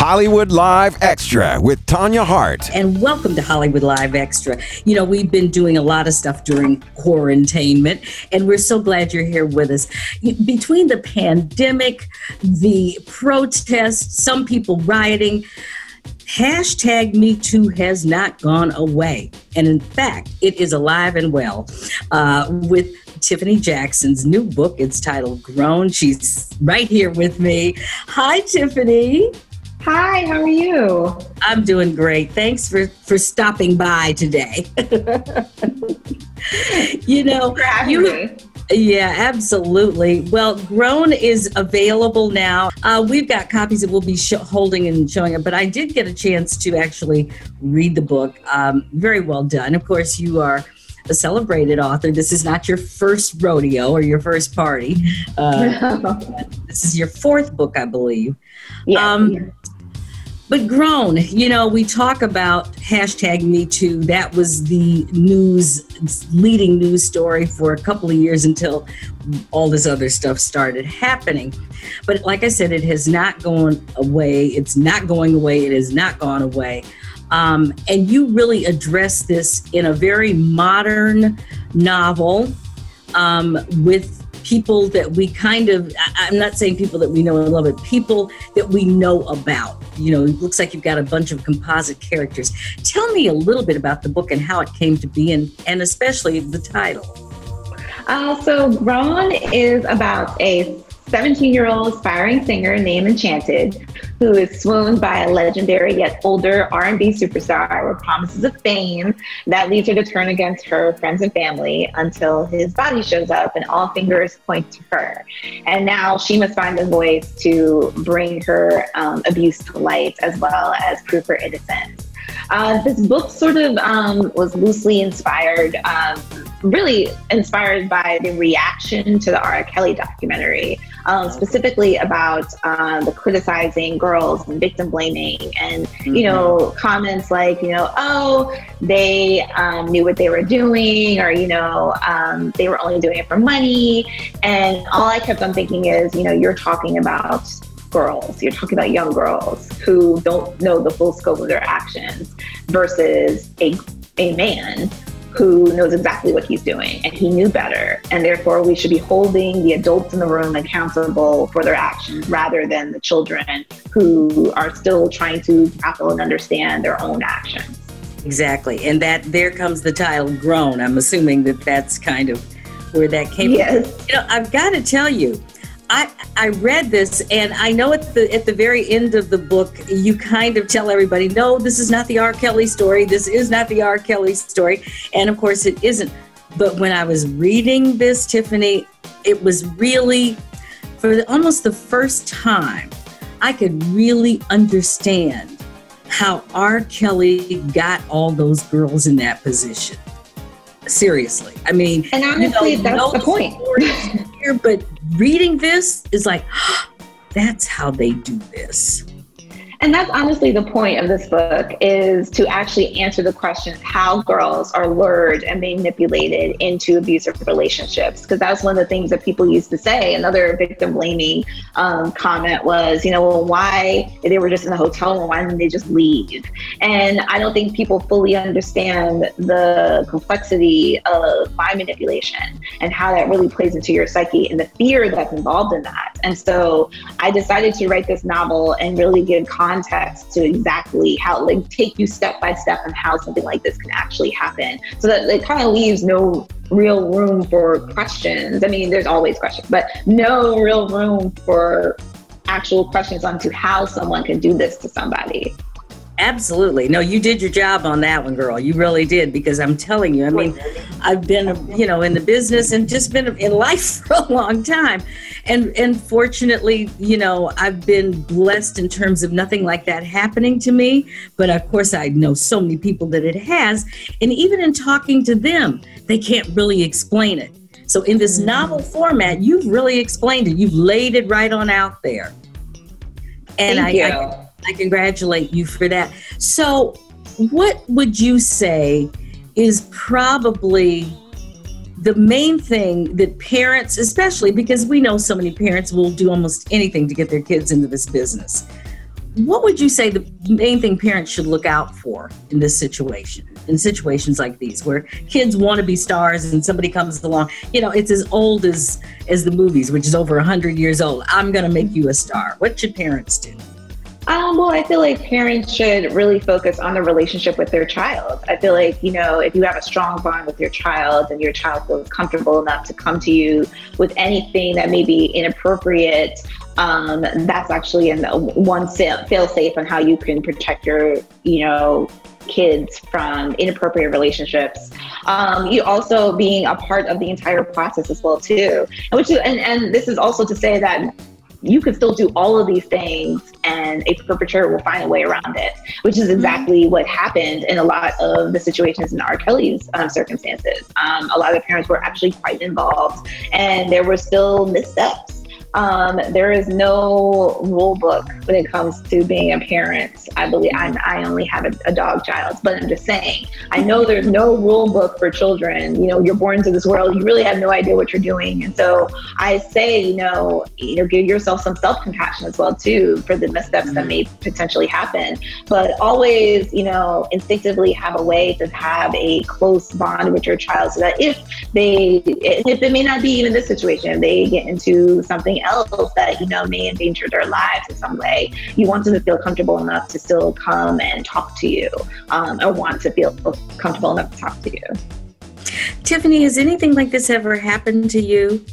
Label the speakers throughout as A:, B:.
A: Hollywood Live Extra with Tanya Hart.
B: And welcome to Hollywood Live Extra. You know, we've been doing a lot of stuff during quarantainment, and we're so glad you're here with us. Between the pandemic, the protests, some people rioting, hashtag Me Too has not gone away. And in fact, it is alive and well uh, with Tiffany Jackson's new book. It's titled Grown. She's right here with me. Hi, Tiffany.
C: Hi, how are you?
B: I'm doing great. Thanks for for stopping by today. you know, you. Yeah, absolutely. Well, Grown is available now. Uh, we've got copies that we'll be sh- holding and showing it, but I did get a chance to actually read the book. Um, very well done. Of course, you are a celebrated author. This is not your first rodeo or your first party. Uh, this is your fourth book, I believe.
C: Yeah. Um,
B: but grown, you know, we talk about hashtag Me Too. That was the news, leading news story for a couple of years until all this other stuff started happening. But like I said, it has not gone away. It's not going away. It has not gone away. Um, and you really address this in a very modern novel um, with people that we kind of i'm not saying people that we know and love but people that we know about. You know it looks like you've got a bunch of composite characters. Tell me a little bit about the book and how it came to be and, and especially the title.
C: Uh, so grown is about a 17 year old aspiring singer named Enchanted, who is swooned by a legendary yet older R&B superstar with promises of fame that leads her to turn against her friends and family until his body shows up and all fingers point to her. And now she must find a voice to bring her um, abuse to light as well as prove her innocence. Uh, this book sort of um, was loosely inspired, um, really inspired by the reaction to the R. Kelly documentary, um, specifically about uh, the criticizing girls and victim blaming, and mm-hmm. you know comments like you know oh they um, knew what they were doing, or you know um, they were only doing it for money, and all I kept on thinking is you know you're talking about girls, you're talking about young girls who don't know the full scope of their actions versus a, a man who knows exactly what he's doing and he knew better. And therefore, we should be holding the adults in the room accountable for their actions rather than the children who are still trying to grapple and understand their own actions.
B: Exactly. And that there comes the title Grown. I'm assuming that that's kind of where that came
C: yes.
B: from. You know, I've got to tell you, I, I read this and I know at the at the very end of the book you kind of tell everybody no this is not the R. Kelly story. This is not the R. Kelly story. And of course it isn't. But when I was reading this Tiffany it was really for the, almost the first time I could really understand how R. Kelly got all those girls in that position seriously I mean
C: and honestly you know, that's no the point
B: here but reading this is like, that's how they do this.
C: And that's honestly the point of this book is to actually answer the question how girls are lured and manipulated into abusive relationships. Because that's one of the things that people used to say. Another victim blaming um, comment was, you know, well, why they were just in the hotel room, why didn't they just leave? And I don't think people fully understand the complexity of mind manipulation and how that really plays into your psyche and the fear that's involved in that. And so I decided to write this novel and really give context to exactly how, like, take you step by step on how something like this can actually happen. So that it kind of leaves no real room for questions. I mean, there's always questions, but no real room for actual questions onto how someone can do this to somebody.
B: Absolutely. No, you did your job on that one, girl. You really did because I'm telling you, I mean, I've been, you know, in the business and just been in life for a long time. And and fortunately, you know, I've been blessed in terms of nothing like that happening to me, but of course I know so many people that it has, and even in talking to them, they can't really explain it. So in this mm. novel format, you've really explained it. You've laid it right on out there.
C: And Thank I, you. I
B: I congratulate you for that. So, what would you say is probably the main thing that parents, especially because we know so many parents will do almost anything to get their kids into this business. what would you say the main thing parents should look out for in this situation in situations like these where kids want to be stars and somebody comes along you know it's as old as as the movies which is over 100 years old i'm going to make you a star what should parents do
C: um, well, I feel like parents should really focus on the relationship with their child. I feel like, you know, if you have a strong bond with your child and your child feels comfortable enough to come to you with anything that may be inappropriate, um, that's actually in one fail safe on how you can protect your, you know, kids from inappropriate relationships. Um, you also being a part of the entire process as well too, which is, and, and this is also to say that you could still do all of these things and a perpetrator will find a way around it, which is exactly mm-hmm. what happened in a lot of the situations in R. Kelly's um, circumstances. Um, a lot of the parents were actually quite involved and there were still missteps um, there is no rule book when it comes to being a parent. I believe I'm, i only have a, a, dog child, but I'm just saying, I know there's no rule book for children. You know, you're born into this world, you really have no idea what you're doing. And so I say, you know, you know, give yourself some self compassion as well, too, for the missteps that may potentially happen. But always, you know, instinctively have a way to have a close bond with your child so that if they, if it may not be even this situation, they get into something else that you know may endanger their lives in some way you want them to feel comfortable enough to still come and talk to you um, or want to feel comfortable enough to talk to you.
B: Tiffany has anything like this ever happened to you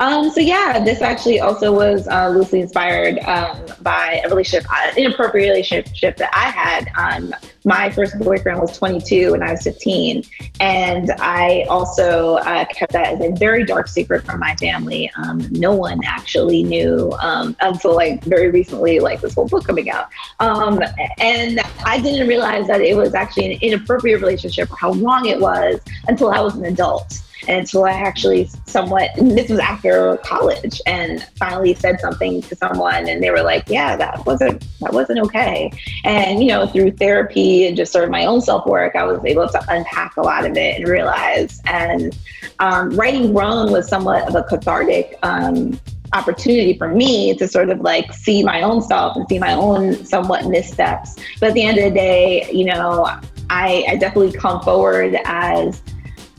C: um, so yeah, this actually also was uh, loosely inspired um, by a relationship, uh, inappropriate relationship that I had. Um, my first boyfriend was 22 and I was 15, and I also uh, kept that as a very dark secret from my family. Um, no one actually knew um, until like very recently, like this whole book coming out, um, and I didn't realize that it was actually an inappropriate relationship or how long it was until I was an adult. And until I actually somewhat, this was after college, and finally said something to someone, and they were like, "Yeah, that wasn't that wasn't okay." And you know, through therapy and just sort of my own self work, I was able to unpack a lot of it and realize. And um, writing Grown was somewhat of a cathartic. Um, opportunity for me to sort of like see my own self and see my own somewhat missteps. But at the end of the day, you know, I, I definitely come forward as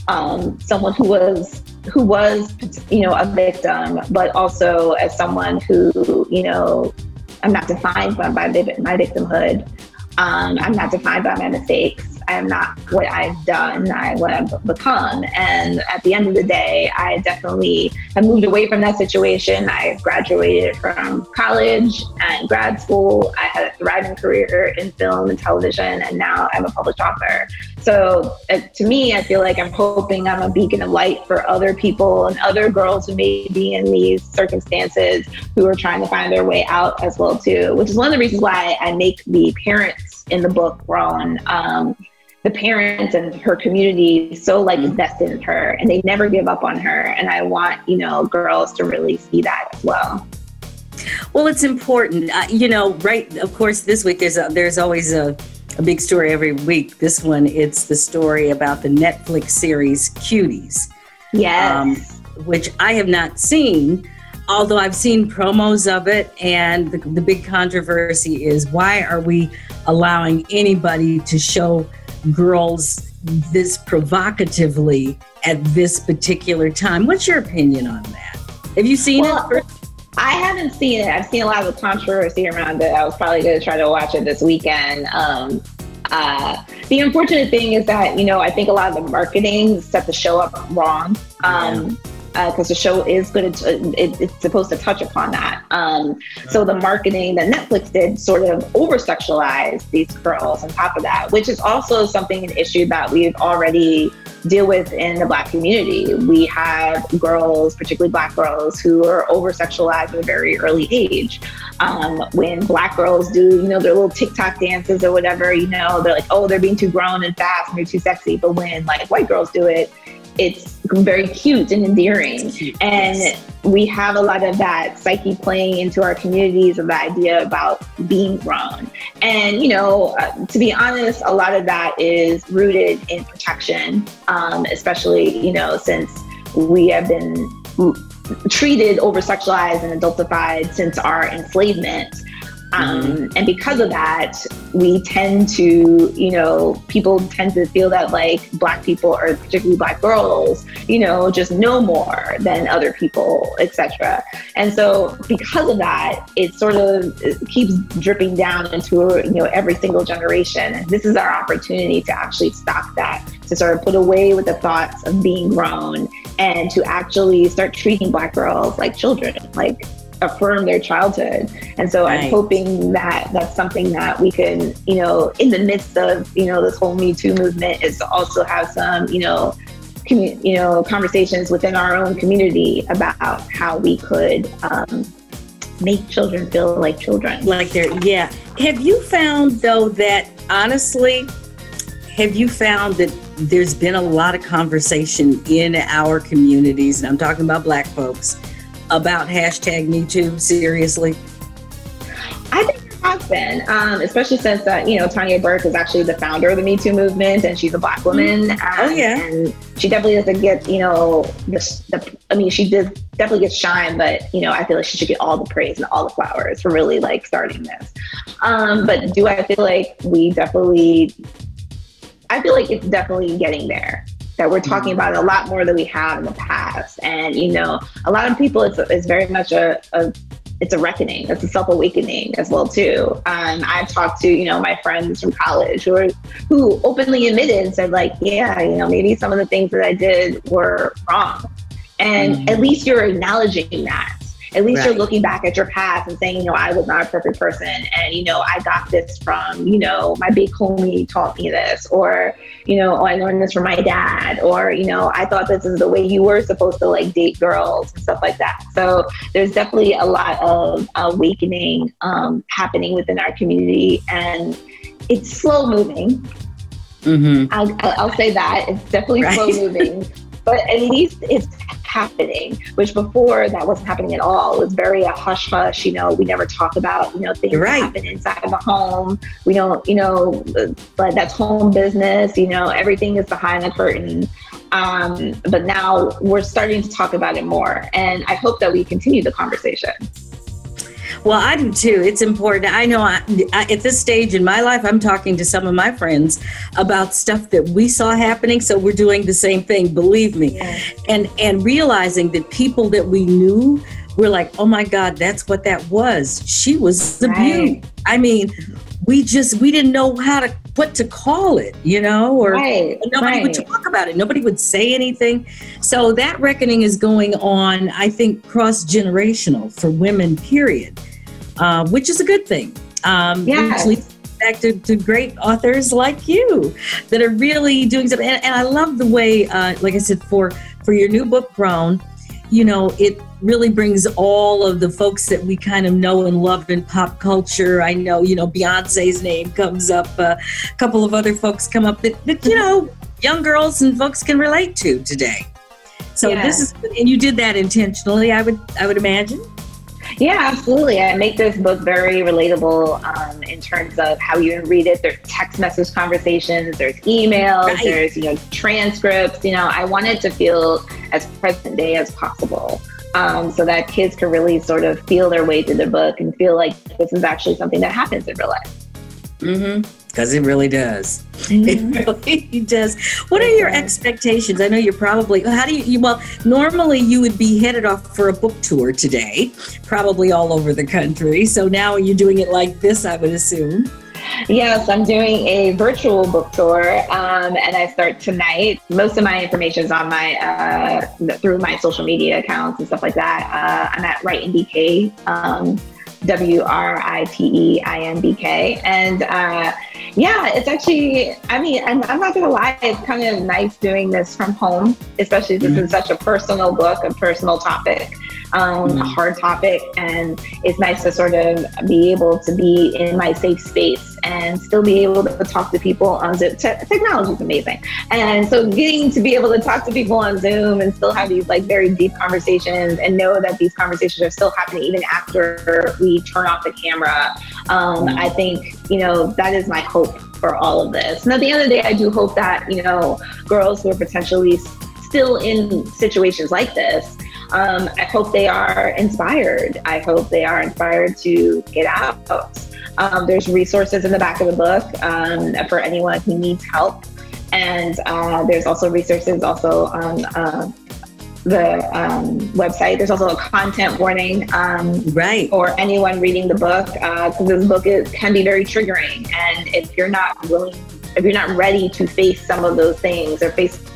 C: um, someone who was who was you know a victim, but also as someone who you know I'm not defined by, by my victimhood. Um, I'm not defined by my mistakes. I am not what I've done, I what I've become. And at the end of the day, I definitely have moved away from that situation. I graduated from college and grad school. I had a thriving career in film and television, and now I'm a published author. So uh, to me, I feel like I'm hoping I'm a beacon of light for other people and other girls who may be in these circumstances who are trying to find their way out as well too, which is one of the reasons why I make the parents in the book Grown. Um, the parents and her community so like invested in her and they never give up on her and i want you know girls to really see that as well.
B: Well it's important. Uh, you know right of course this week there's a, there's always a, a big story every week. This one it's the story about the netflix series cuties.
C: Yes. Um,
B: which i have not seen although i've seen promos of it and the, the big controversy is why are we allowing anybody to show girls this provocatively at this particular time. What's your opinion on that? Have you seen well, it?
C: I haven't seen it. I've seen a lot of the controversy around it. I was probably going to try to watch it this weekend. Um, uh, the unfortunate thing is that you know I think a lot of the marketing set the show up wrong. Um, yeah because uh, the show is going to it, it's supposed to touch upon that. Um, so the marketing that netflix did sort of over sexualized these girls on top of that which is also something an issue that we've already deal with in the black community. We have girls particularly black girls who are over sexualized at a very early age. Um, when black girls do you know their little tiktok dances or whatever you know they're like oh they're being too grown and fast and they're too sexy. But when like white girls do it it's very cute and endearing. Cute, and yes. we have a lot of that psyche playing into our communities of the idea about being grown. And, you know, uh, to be honest, a lot of that is rooted in protection, um, especially, you know, since we have been treated over sexualized and adultified since our enslavement Um, mm-hmm. And because of that, we tend to, you know, people tend to feel that like Black people, or particularly Black girls, you know, just know more than other people, etc. And so, because of that, it sort of it keeps dripping down into, you know, every single generation. And this is our opportunity to actually stop that, to sort of put away with the thoughts of being grown and to actually start treating Black girls like children, like affirm their childhood. And so right. I'm hoping that that's something that we can, you know, in the midst of, you know, this whole Me Too movement is to also have some, you know, commu- you know, conversations within our own community about how we could um, make children feel like children.
B: Like they're, yeah. Have you found though that honestly, have you found that there's been a lot of conversation in our communities, and I'm talking about Black folks, about hashtag Me Too? Seriously?
C: I think there has been, um, especially since uh, you know Tarana Burke is actually the founder of the Me Too movement, and she's a black woman.
B: Mm-hmm. oh yeah,
C: and she definitely doesn't get you know the, the I mean, she did definitely gets shine, but you know I feel like she should get all the praise and all the flowers for really like starting this. Um, but do I feel like we definitely? I feel like it's definitely getting there that we're talking about a lot more than we have in the past. And, you know, a lot of people, it's, it's very much a, a it's a reckoning. It's a self awakening as well too. Um, I've talked to you know my friends from college who are, who openly admitted and said like, yeah, you know, maybe some of the things that I did were wrong, and mm-hmm. at least you're acknowledging that. At least right. you're looking back at your past and saying, you know, I was not a perfect person. And, you know, I got this from, you know, my big homie taught me this. Or, you know, oh, I learned this from my dad. Or, you know, I thought this is the way you were supposed to like date girls and stuff like that. So there's definitely a lot of awakening um, happening within our community. And it's slow moving. Mm-hmm. I'll, I'll, say that. It's definitely right. slow moving. but at least it's happening, which before that wasn't happening at all. It was very a hush hush, you know, we never talk about, you know, things right. happen inside of the home. We don't, you know, but that's home business, you know, everything is behind the curtain. Um, but now we're starting to talk about it more. And I hope that we continue the conversation.
B: Well, I do too. It's important. I know I, I, at this stage in my life, I'm talking to some of my friends about stuff that we saw happening. So we're doing the same thing. Believe me, yeah. and and realizing that people that we knew were like, oh my God, that's what that was. She was the right. I mean, we just we didn't know how to what to call it, you know, or right, nobody right. would talk about it. Nobody would say anything. So that reckoning is going on, I think, cross generational for women. Period uh, which is a good thing. Um,
C: yeah.
B: Which back to, to, great authors like you that are really doing something. And, and I love the way, uh, like I said, for for your new book, Grown, you know, it really brings all of the folks that we kind of know and love in pop culture. I know, you know, Beyonce's name comes up. Uh, a couple of other folks come up that, that you know, young girls and folks can relate to today. So yeah. this is, and you did that intentionally, I would, I would imagine.
C: Yeah, absolutely. I make this book very relatable um, in terms of how you read it. There's text message conversations, there's emails, right. there's you know transcripts. You know, I want it to feel as present day as possible. Um, so that kids can really sort of feel their way through the book and feel like this is actually something that happens in real life.
B: Mm-hmm because it really does. Mm-hmm. It really does. What are your expectations? I know you're probably, how do you, well, normally you would be headed off for a book tour today, probably all over the country. So now you're doing it like this, I would assume.
C: Yes, I'm doing a virtual book tour, um, and I start tonight. Most of my information is on my uh, through my social media accounts and stuff like that. Uh, I'm at Write BK. Um, W R I T E I N B K. And uh, yeah, it's actually, I mean, I'm, I'm not going to lie, it's kind of nice doing this from home, especially this mm-hmm. is such a personal book, a personal topic um, mm-hmm. a hard topic. And it's nice to sort of be able to be in my safe space and still be able to talk to people on Zoom. Te- technology is amazing. And so getting to be able to talk to people on Zoom and still have these like very deep conversations and know that these conversations are still happening even after we turn off the camera. Um, mm-hmm. I think, you know, that is my hope for all of this. And at the end of the day, I do hope that, you know, girls who are potentially still in situations like this Um, I hope they are inspired. I hope they are inspired to get out. Um, there's resources in the back of the book um, for anyone who needs help. And uh, there's also resources also on uh, the um, website. There's also a content warning um,
B: right.
C: for anyone reading the book because uh, this book is, can be very triggering. And if you're not willing, if you're not ready to face some of those things or face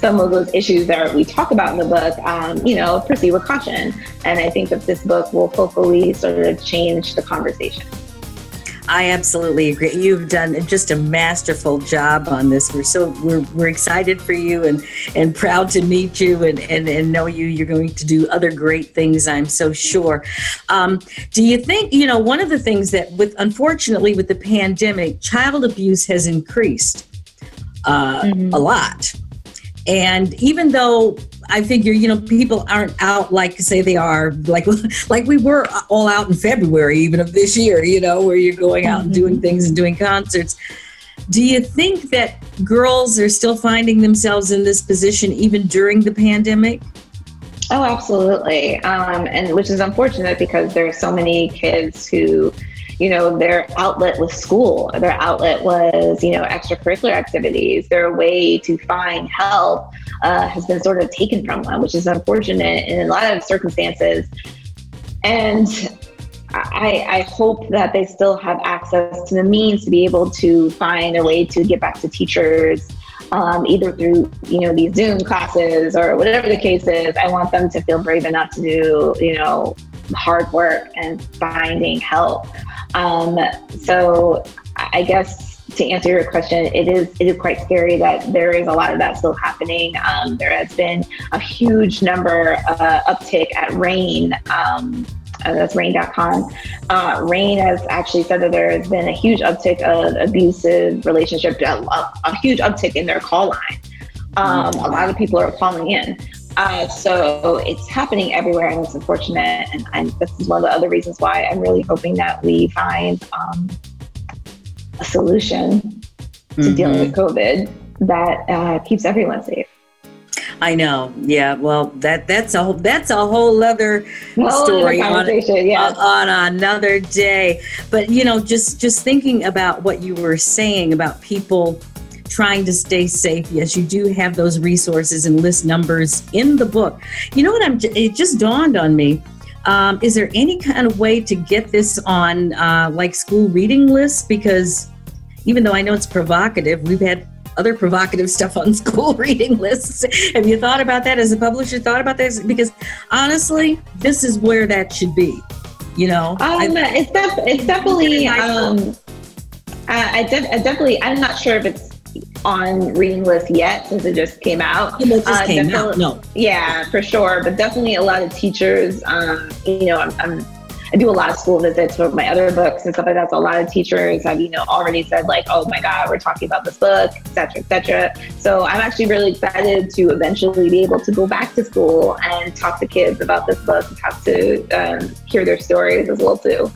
C: some of those issues that we talk about in the book, um, you know, proceed with caution. And I think that this book will hopefully sort of change the conversation.
B: I absolutely agree. You've done just a masterful job on this. We're so we're, we're excited for you and and proud to meet you and, and and know you. You're going to do other great things. I'm so sure. Um, do you think you know one of the things that with unfortunately with the pandemic, child abuse has increased uh, mm-hmm. a lot. And even though I figure, you know, people aren't out like say they are like like we were all out in February even of this year, you know, where you're going out and doing mm-hmm. things and doing concerts. Do you think that girls are still finding themselves in this position even during the pandemic?
C: Oh, absolutely. Um, and which is unfortunate because there are so many kids who you know, their outlet was school, their outlet was, you know, extracurricular activities, their way to find help uh, has been sort of taken from them, which is unfortunate in a lot of circumstances. And I, I, hope that they still have access to the means to be able to find a way to get back to teachers, um, either through you know these Zoom classes or whatever the case is. I want them to feel brave enough to do you know hard work and finding help. Um, so I guess to answer your question, it is it is quite scary that there is a lot of that still happening. Um, there has been a huge number uh, uptick at RAINN. Um, uh, that's rainn.com. Uh, RAINN has actually said that there has been a huge uptick of abusive relationship, a, a huge uptick in their call line. Um, a lot of people are calling in. Uh, so it's happening everywhere, and it's unfortunate. And, and, this is one of the other reasons why I'm really hoping that we find um, a solution to mm-hmm. dealing with COVID that uh, keeps everyone safe.
B: I know. Yeah. Well, that that's a whole that's a whole other story on,
C: yeah.
B: on another day. But you know, just just thinking about what you were saying about people trying to stay safe. Yes, you do have those resources and list numbers in the book. You know what? I'm. It just dawned on me. Um, is there any kind of way to get this on uh, like school reading lists? Because even though I know it's provocative, we've had other provocative stuff on school reading lists. Have you thought about that as a publisher? Thought about this? Because honestly, this is where that should be. You know,
C: um, it's, def- it's definitely. Um, I, I, def- I definitely. I'm not sure if it's on reading list yet since it just came out.
B: It just uh, came out. No.
C: Yeah, for sure. But definitely a lot of teachers. Um, you know, I'm, I'm I do a lot of school visits for my other books and stuff like that. So a lot of teachers have, you know, already said like, oh my God, we're talking about this book, etc., etc. So I'm actually really excited to eventually be able to go back to school and talk to kids about this book and have to um, hear their stories as well too.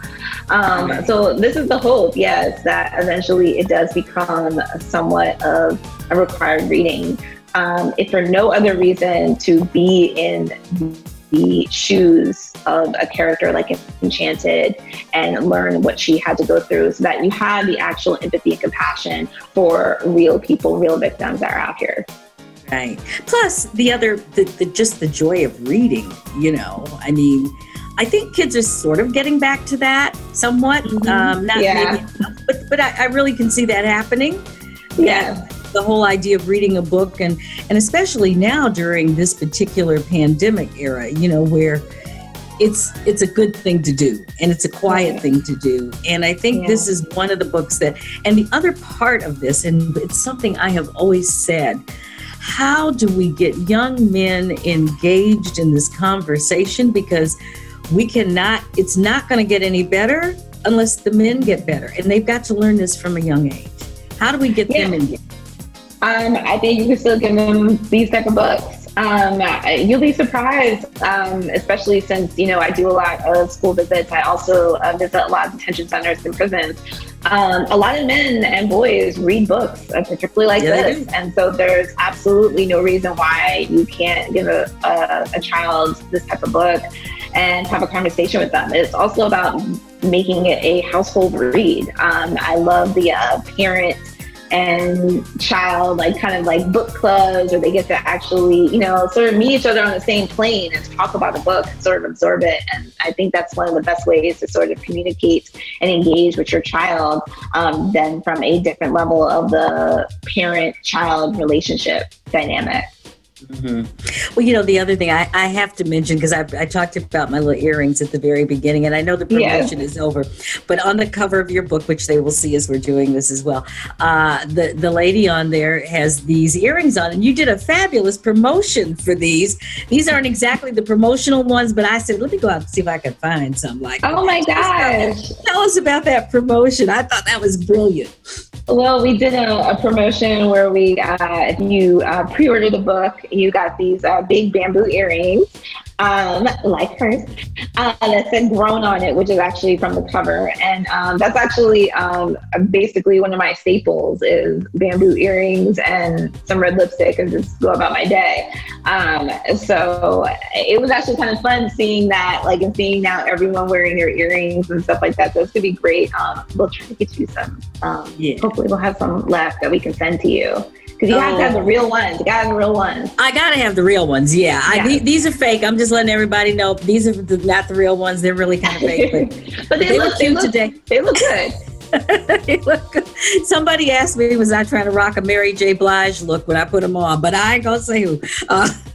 C: Um, so this is the hope, yes, that eventually it does become somewhat of a required reading. Um, if for no other reason to be in the shoes of a character like Enchanted and learn what she had to go through so that you have the actual empathy and compassion for real people, real victims that are out here.
B: Right. Plus the other, the, the just the joy of reading, you know, I mean, I think kids are sort of getting back to that somewhat. Mm-hmm. Um, not yeah. maybe, but, but I, I really can see that happening.
C: Yeah
B: the whole idea of reading a book and and especially now during this particular pandemic era you know where it's it's a good thing to do and it's a quiet thing to do. And i think yeah. this is one of the books that and the other part of this and it's something i have always said how do we get young men engaged in this conversation? Because we cannot it's not going to get any better unless the men get better and they've got to learn this from a young age. How do we get yeah. them engaged
C: um, I think you can still give them these type of books. Um, you'll be surprised, um, especially since you know I do a lot of school visits. I also uh, visit a lot of detention centers and prisons. Um, a lot of men and boys read books, uh, particularly like yeah, this, and so there's absolutely no reason why you can't give a, a, a child this type of book and have a conversation with them. It's also about making it a household read. Um, I love the uh, parent and child like kind of like book clubs where they get to actually you know sort of meet each other on the same plane and talk about a book and sort of absorb it. And i think that's one of the best ways to sort of communicate and engage with your child um, than from a different level of the parent child relationship dynamic
B: Mm-hmm. Well, you know, the other thing I, I have to mention because I, I, talked about my little earrings at the very beginning, and I know the promotion is over, but on the cover of your book, which they will see as we're doing this as well, uh, the the lady on there has these earrings on, and you did a fabulous promotion for these. These aren't exactly the promotional ones, but I said, let me go out and see if I can find some. Like,
C: oh my gosh,
B: tell us about that promotion. I thought that was brilliant.
C: Well, we did a, a promotion where we, uh, if you uh, pre-order the book, you got these uh, big bamboo earrings um, like hers, uh, that said grown on it, which is actually from the cover. And um, that's actually um, basically one of my staples is bamboo earrings and some red lipstick and just go about my day. Um, so it was actually kind of fun seeing that, like, and seeing now everyone wearing their earrings and stuff like that. So it's going to be great. Um, we'll try to get you some. Um, yeah. Hopefully we'll have some left that we can send to you. Because you oh. have to have the real ones. You gotta have the real ones.
B: I gotta have the real ones. Yeah, yeah. I, these are fake. I'm just letting everybody know these are the, not the real ones. They're really kind of fake,
C: but, but they, they, look, cute they look, today. They look good.
B: Somebody asked me, was I trying to rock a Mary J. Blige look when I put them on? But I ain't gonna say who. Uh,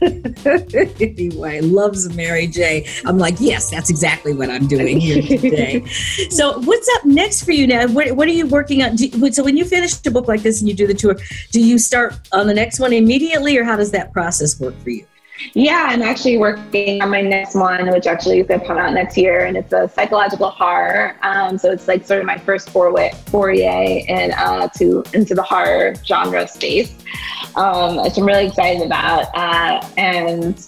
B: anyway, loves Mary J. I'm like, yes, that's exactly what I'm doing here today. so, what's up next for you now? What, what are you working on? Do, so, when you finish a book like this and you do the tour, do you start on the next one immediately, or how does that process work for you?
C: Yeah, I'm actually working on my next one, which actually is going to come out next year, and it's a psychological horror. Um, so it's like sort of my first foray, foray in, uh, to into the horror genre space, um, which I'm really excited about. Uh, and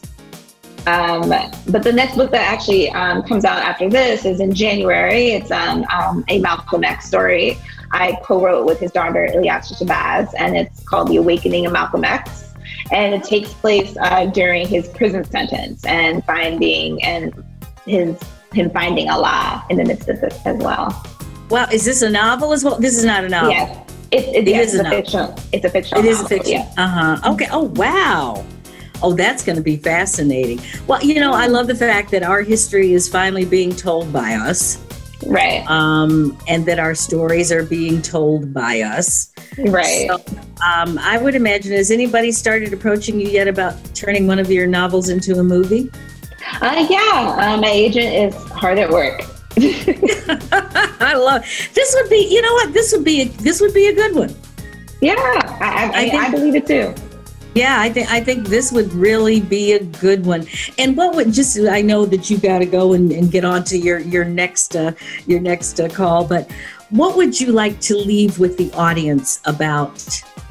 C: um, but the next book that actually um, comes out after this is in January. It's um, um, a Malcolm X story. I co-wrote with his daughter Ilyasah Shabazz, and it's called The Awakening of Malcolm X and it takes place uh, during his prison sentence and finding and his him finding Allah in the midst of this as well.
B: Wow, is this a novel as well? This is not a novel.
C: Yes, it, it, it yes, is a, a fiction. It's a fiction.
B: It is a fiction. Yeah. Uh huh. Okay. Oh wow. Oh, that's going to be fascinating. Well, you know, I love the fact that our history is finally being told by us.
C: Right.
B: Um, and that our stories are being told by us.
C: Right. So,
B: um, I would imagine, has anybody started approaching you yet about turning one of your novels into a movie?
C: Uh, yeah, uh, my agent is hard at work.
B: I love this. Would be, you know what? This would be a, this would be a good one.
C: Yeah, I, I, I, think, I believe it too.
B: Yeah, I think I think this would really be a good one. And what would just I know that you got to go and, and, get on to your your next uh, your next uh, call, but what would you like to leave with the audience about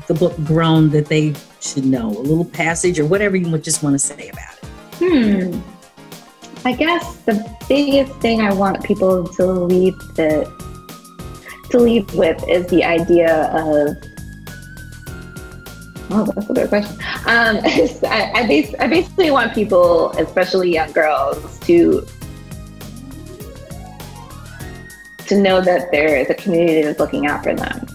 B: the book Grown that they should know? A little passage or whatever you would just want to say about it.
C: Hmm. I guess the biggest thing I want people to leave the to leave with is the idea of Oh, that's a good question. Um, I, I, bas- I basically want people, especially young girls, to to know that there is a community that's looking out for them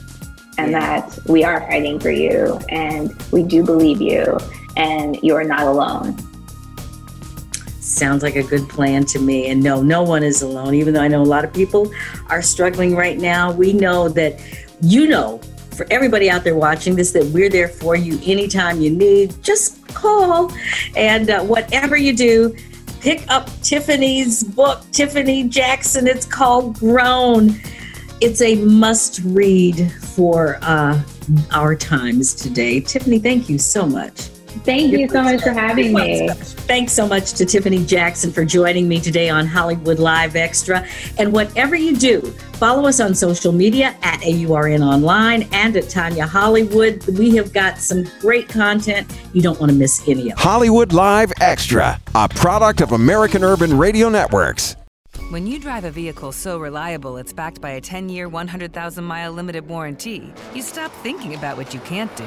C: and that we are fighting for you and we do believe you and you're not alone.
B: Sounds like a good plan to me. And no, no one is alone. Even though I know a lot of people are struggling right now, we know that you know, for everybody out there watching this, that we're there for you anytime you need. Just call. And uh, whatever you do, pick up Tiffany's book, Tiffany Jackson. It's called Grown. It's a must read for uh, our times today. Tiffany, thank you so much.
C: Thank you so much for having me.
B: Thanks so much to Tiffany Jackson for joining me today on Hollywood Live Extra. And whatever you do, follow us on social media at AURN Online and at Tanya Hollywood. We have got some great content. You don't want to miss any of it.
A: Hollywood Live Extra, a product of American Urban Radio Networks.
D: When you drive a vehicle so reliable it's backed by a 10 year, 100,000 mile limited warranty, you stop thinking about what you can't do